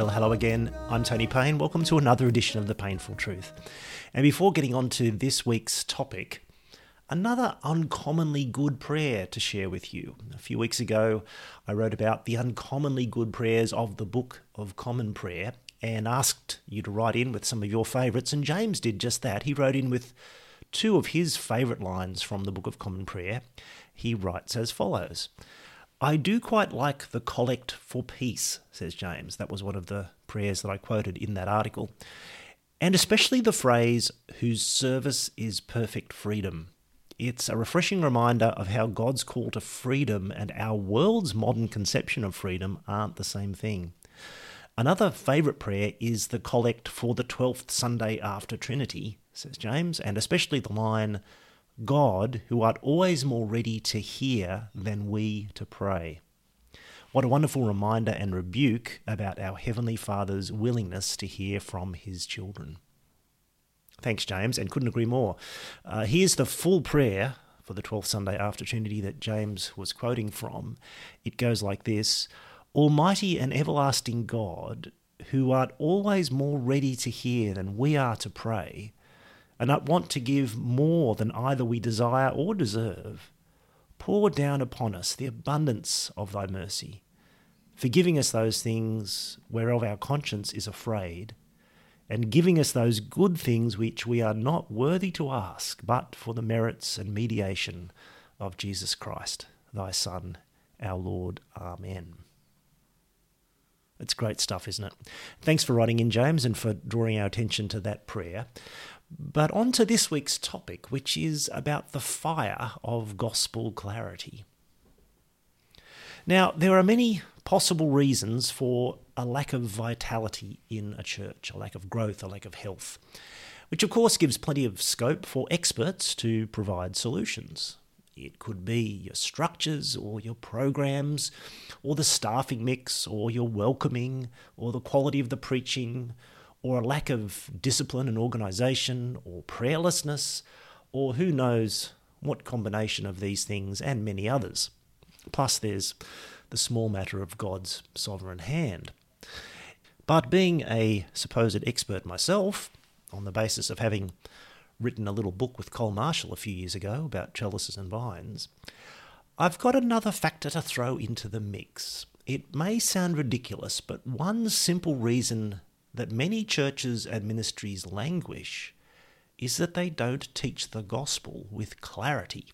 Well, hello again. I'm Tony Payne. Welcome to another edition of The Payneful Truth. And before getting on to this week's topic, another uncommonly good prayer to share with you. A few weeks ago, I wrote about the uncommonly good prayers of the Book of Common Prayer and asked you to write in with some of your favourites, and James did just that. He wrote in with two of his favourite lines from the Book of Common Prayer. He writes as follows I do quite like the collect for peace, says James. That was one of the prayers that I quoted in that article. And especially the phrase, whose service is perfect freedom. It's a refreshing reminder of how God's call to freedom and our world's modern conception of freedom aren't the same thing. Another favourite prayer is the collect for the 12th Sunday after Trinity, says James, and especially the line, God, who art always more ready to hear than we to pray. What a wonderful reminder and rebuke about our Heavenly Father's willingness to hear from His children. Thanks, James, and couldn't agree more. Uh, here's the full prayer for the 12th Sunday after Trinity that James was quoting from. It goes like this Almighty and everlasting God, who art always more ready to hear than we are to pray, and want to give more than either we desire or deserve, pour down upon us the abundance of thy mercy, forgiving us those things whereof our conscience is afraid, and giving us those good things which we are not worthy to ask, but for the merits and mediation of Jesus Christ, thy Son, our Lord. Amen. It's great stuff, isn't it? Thanks for writing in, James, and for drawing our attention to that prayer. But on to this week's topic, which is about the fire of gospel clarity. Now, there are many possible reasons for a lack of vitality in a church, a lack of growth, a lack of health, which of course gives plenty of scope for experts to provide solutions. It could be your structures or your programs, or the staffing mix, or your welcoming, or the quality of the preaching, or a lack of discipline and organisation, or prayerlessness, or who knows what combination of these things and many others. Plus, there's the small matter of God's sovereign hand. But being a supposed expert myself, on the basis of having written a little book with Col Marshall a few years ago about trellises and vines, I've got another factor to throw into the mix. It may sound ridiculous, but one simple reason that many churches and ministries languish is that they don't teach the gospel with clarity.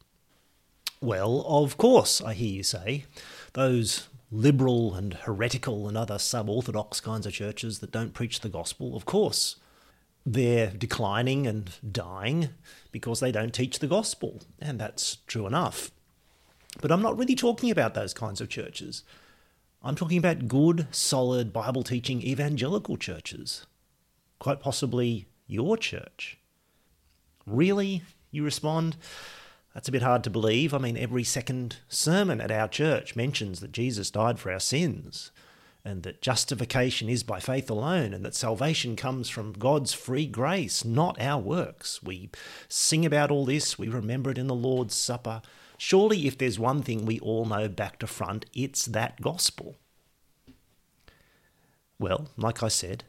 Well, of course, I hear you say, those liberal and heretical and other sub orthodox kinds of churches that don't preach the gospel, of course, they're declining and dying because they don't teach the gospel, and that's true enough. But I'm not really talking about those kinds of churches. I'm talking about good, solid, Bible teaching evangelical churches. Quite possibly your church. Really? You respond? That's a bit hard to believe. I mean, every second sermon at our church mentions that Jesus died for our sins and that justification is by faith alone, and that salvation comes from God's free grace, not our works. We sing about all this, we remember it in the Lord's Supper. Surely, if there's one thing we all know back to front, it's that gospel. Well, like I said,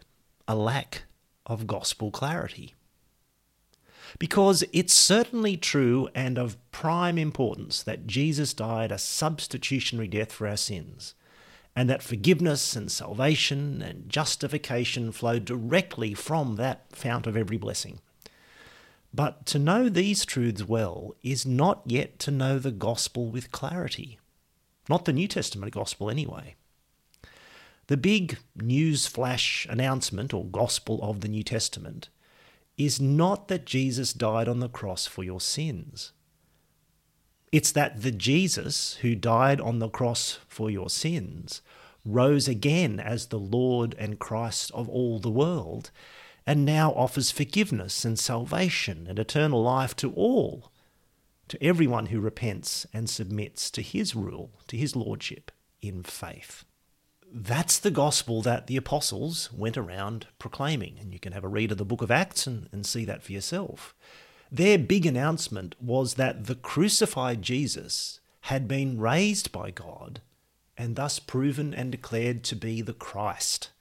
a lack of gospel clarity. Because it's certainly true and of prime importance that Jesus died a substitutionary death for our sins and that forgiveness and salvation and justification flow directly from that fount of every blessing. But to know these truths well is not yet to know the gospel with clarity. Not the New Testament gospel, anyway. The big news flash announcement or gospel of the New Testament is not that Jesus died on the cross for your sins. It's that the Jesus who died on the cross for your sins rose again as the Lord and Christ of all the world, and now offers forgiveness and salvation and eternal life to all, to everyone who repents and submits to his rule, to his lordship in faith. That's the gospel that the apostles went around proclaiming, and you can have a read of the book of Acts and, and see that for yourself. Their big announcement was that the crucified Jesus had been raised by God and thus proven and declared to be the Christ,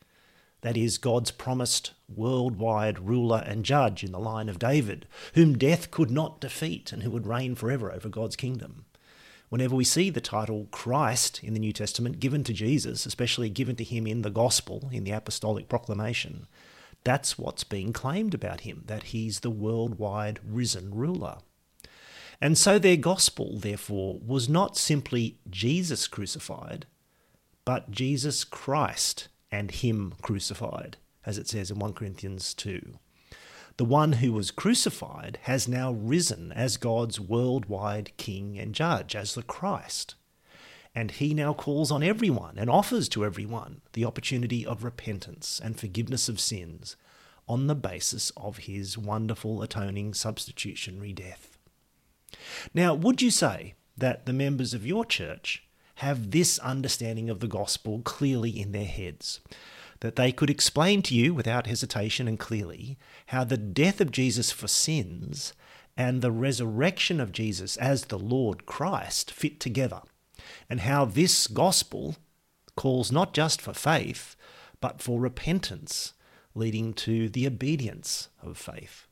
That is, God's promised worldwide ruler and judge in the line of David, whom death could not defeat and who would reign forever over God's kingdom. Whenever we see the title Christ in the New Testament given to Jesus, especially given to him in the gospel, in the apostolic proclamation, that's what's being claimed about him, that he's the worldwide risen ruler. And so their gospel, therefore, was not simply Jesus crucified, but Jesus Christ and Him crucified, as it says in 1 Corinthians 2. The one who was crucified has now risen as God's worldwide King and Judge, as the Christ. And he now calls on everyone and offers to everyone the opportunity of repentance and forgiveness of sins on the basis of his wonderful atoning substitutionary death. Now, would you say that the members of your church have this understanding of the gospel clearly in their heads. That they could explain to you without hesitation and clearly how the death of Jesus for sins and the resurrection of Jesus as the Lord Christ fit together, and how this gospel calls not just for faith, but for repentance, leading to the obedience of faith.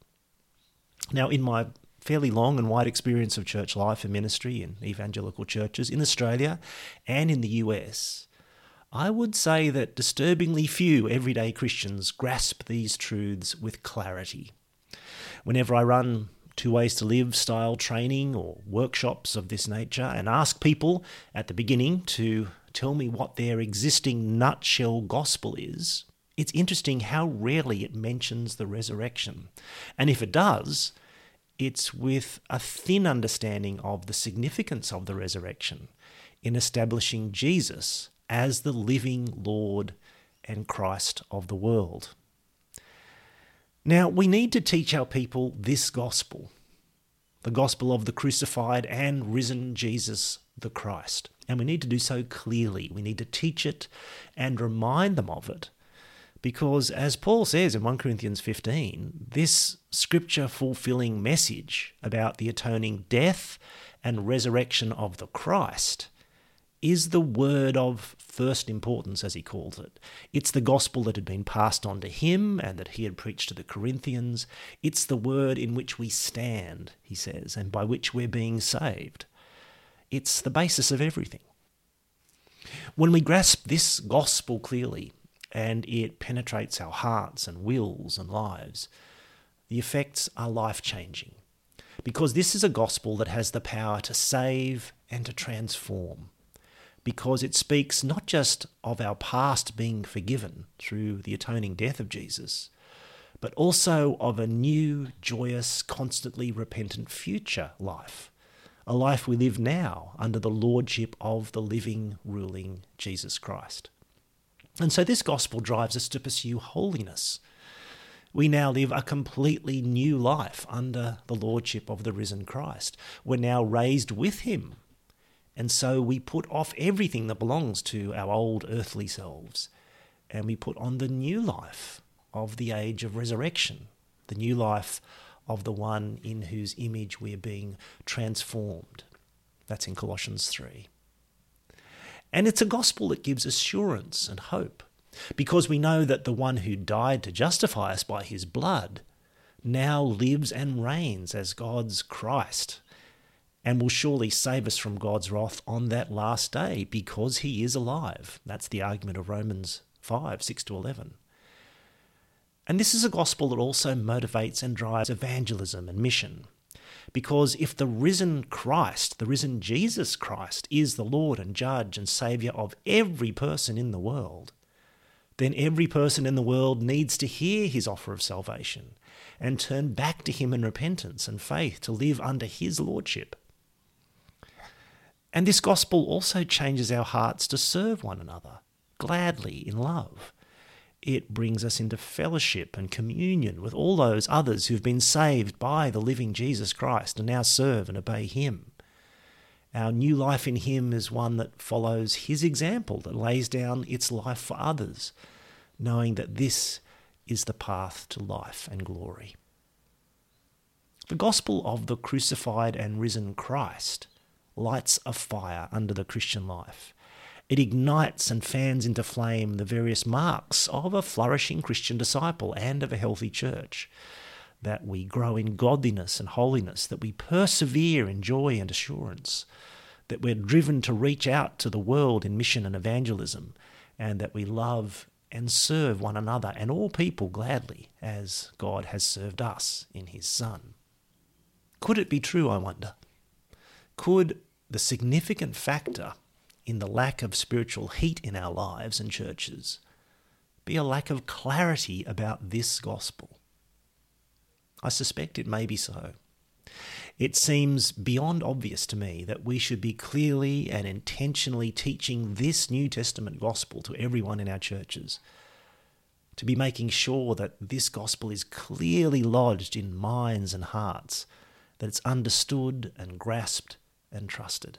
Now, in my fairly long and wide experience of church life and ministry in evangelical churches in Australia and in the US, I would say that disturbingly few everyday Christians grasp these truths with clarity. Whenever I run two ways to live style training or workshops of this nature and ask people at the beginning to tell me what their existing nutshell gospel is, it's interesting how rarely it mentions the resurrection. And if it does, it's with a thin understanding of the significance of the resurrection in establishing Jesus as the living Lord and Christ of the world. Now, we need to teach our people this gospel the gospel of the crucified and risen Jesus the Christ. And we need to do so clearly. We need to teach it and remind them of it because, as Paul says in 1 Corinthians 15, this scripture fulfilling message about the atoning death and resurrection of the Christ is the word of first importance, as he calls it. It's the gospel that had been passed on to him and that he had preached to the Corinthians. It's the word in which we stand, he says, and by which we're being saved. It's the basis of everything. When we grasp this gospel clearly, and it penetrates our hearts and wills and lives, the effects are life changing. Because this is a gospel that has the power to save and to transform. Because it speaks not just of our past being forgiven through the atoning death of Jesus, but also of a new, joyous, constantly repentant future life. A life we live now under the lordship of the living, ruling Jesus Christ. And so this gospel drives us to pursue holiness. We now live a completely new life under the lordship of the risen Christ. We're now raised with him. And so we put off everything that belongs to our old earthly selves and we put on the new life of the age of resurrection, the new life of the one in whose image we are being transformed. That's in Colossians 3. And it's a gospel that gives assurance and hope, because we know that the one who died to justify us by his blood now lives and reigns as God's Christ and will surely save us from God's wrath on that last day because he is alive. That's the argument of Romans 5 6 to 11. And this is a gospel that also motivates and drives evangelism and mission. Because if the risen Christ, the risen Jesus Christ, is the Lord and Judge and Saviour of every person in the world, then every person in the world needs to hear his offer of salvation and turn back to him in repentance and faith to live under his lordship. And this gospel also changes our hearts to serve one another gladly in love it brings us into fellowship and communion with all those others who've been saved by the living Jesus Christ and now serve and obey Him. Our new life in Him is one that follows His example, that lays down its life for others, knowing that this is the path to life and glory. The gospel of the crucified and risen Christ lights a fire under the Christian life It ignites and fans into flame the various marks of a flourishing Christian disciple and of a healthy church. That we grow in godliness and holiness, that we persevere in joy and assurance, that we're driven to reach out to the world in mission and evangelism, and that we love and serve one another and all people gladly as God has served us in His Son. Could it be true, I wonder? Could the significant factor in the lack of spiritual heat in our lives and churches be a lack of clarity about this gospel? I suspect it may be so. It seems beyond obvious to me that we should be clearly and intentionally teaching this New Testament gospel to everyone in our churches. To be making sure that this gospel is clearly lodged in minds and hearts, that it's understood and grasped and trusted.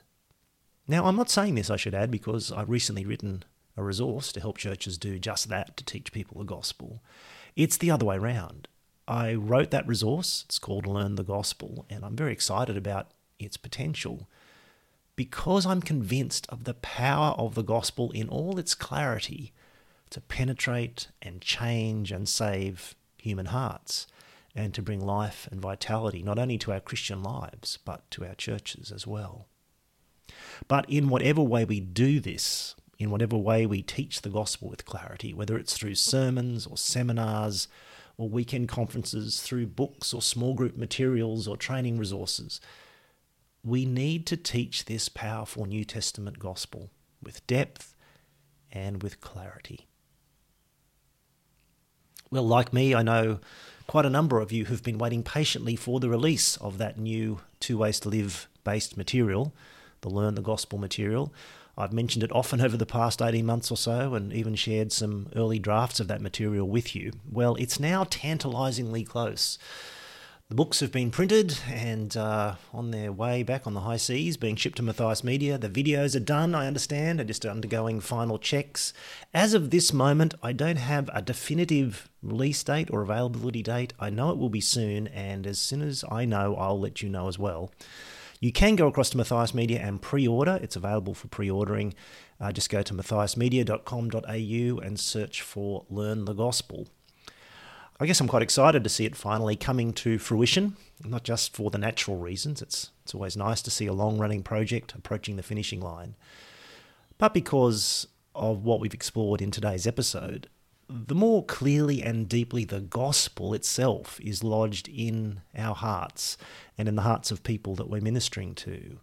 Now, I'm not saying this, I should add, because I've recently written a resource to help churches do just that, to teach people the gospel. It's the other way around. I wrote that resource, it's called Learn the Gospel, and I'm very excited about its potential because I'm convinced of the power of the gospel in all its clarity to penetrate and change and save human hearts and to bring life and vitality not only to our Christian lives, but to our churches as well. But in whatever way we do this, in whatever way we teach the gospel with clarity, whether it's through sermons or seminars or weekend conferences, through books or small group materials or training resources, we need to teach this powerful New Testament gospel with depth and with clarity. Well, like me, I know quite a number of you who've been waiting patiently for the release of that new Two Ways to Live based material, the Learn the Gospel material. I've mentioned it often over the past 18 months or so and even shared some early drafts of that material with you. Well, it's now tantalizingly close. The books have been printed and uh, on their way back on the high seas, being shipped to Matthias Media. The videos are done, I understand, are just undergoing final checks. As of this moment, I don't have a definitive release date or availability date. I know it will be soon, and as soon as I know, I'll let you know as well. You can go across to Matthias Media and pre order. It's available for pre ordering. Uh, just go to matthiasmedia.com.au and search for Learn the Gospel. I guess I'm quite excited to see it finally coming to fruition, not just for the natural reasons. It's, it's always nice to see a long running project approaching the finishing line, but because of what we've explored in today's episode. The more clearly and deeply the gospel itself is lodged in our hearts and in the hearts of people that we're ministering to,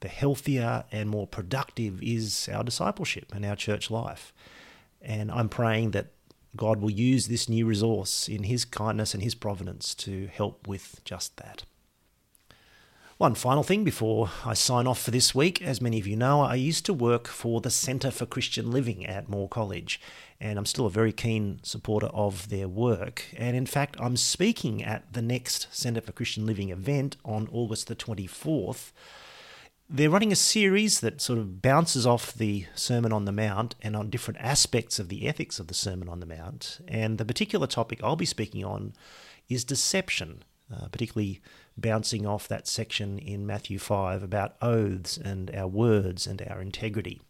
the healthier and more productive is our discipleship and our church life. And I'm praying that God will use this new resource in His kindness and His providence to help with just that. One final thing before I sign off for this week. As many of you know, I used to work for the Centre for Christian Living at Moore College, and I'm still a very keen supporter of their work. And in fact, I'm speaking at the next Centre for Christian Living event on August the 24th they're running a series that sort of bounces off the Sermon on the Mount and on different aspects of the ethics of the Sermon on the Mount. And the particular topic I'll be speaking on is deception, uh, particularly bouncing off that section in Matthew 5 about oaths and our words and our integrity.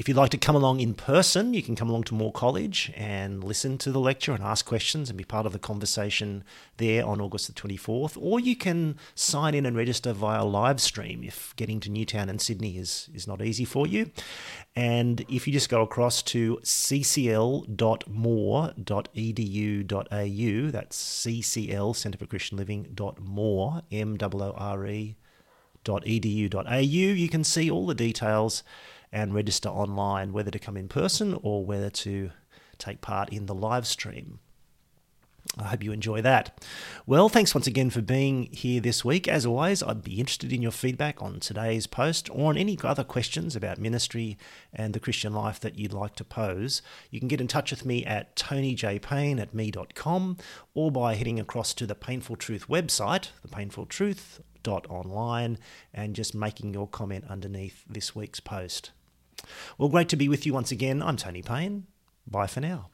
If you'd like to come along in person, you can come along to Moore College and listen to the lecture and ask questions and be part of the conversation there on August the 24th. Or you can sign in and register via live stream if getting to Newtown and Sydney is, is not easy for you. And if you just go across to ccl.moore.edu.au, that's ccl, Centre for Christian Living, dot .moore, M-O-O-R-E, .edu.au, you can see all the details and register online, whether to come in person or whether to take part in the live stream. I hope you enjoy that. Well, thanks once again for being here this week. As always, I'd be interested in your feedback on today's post or on any other questions about ministry and the Christian life that you'd like to pose. You can get in touch with me at tonyjpayne at me.com or by heading across to the Payneful Truth website, the Payneful Truth online and just making your comment underneath this week's post. Well, great to be with you once again. I'm Tony Payne. Bye for now.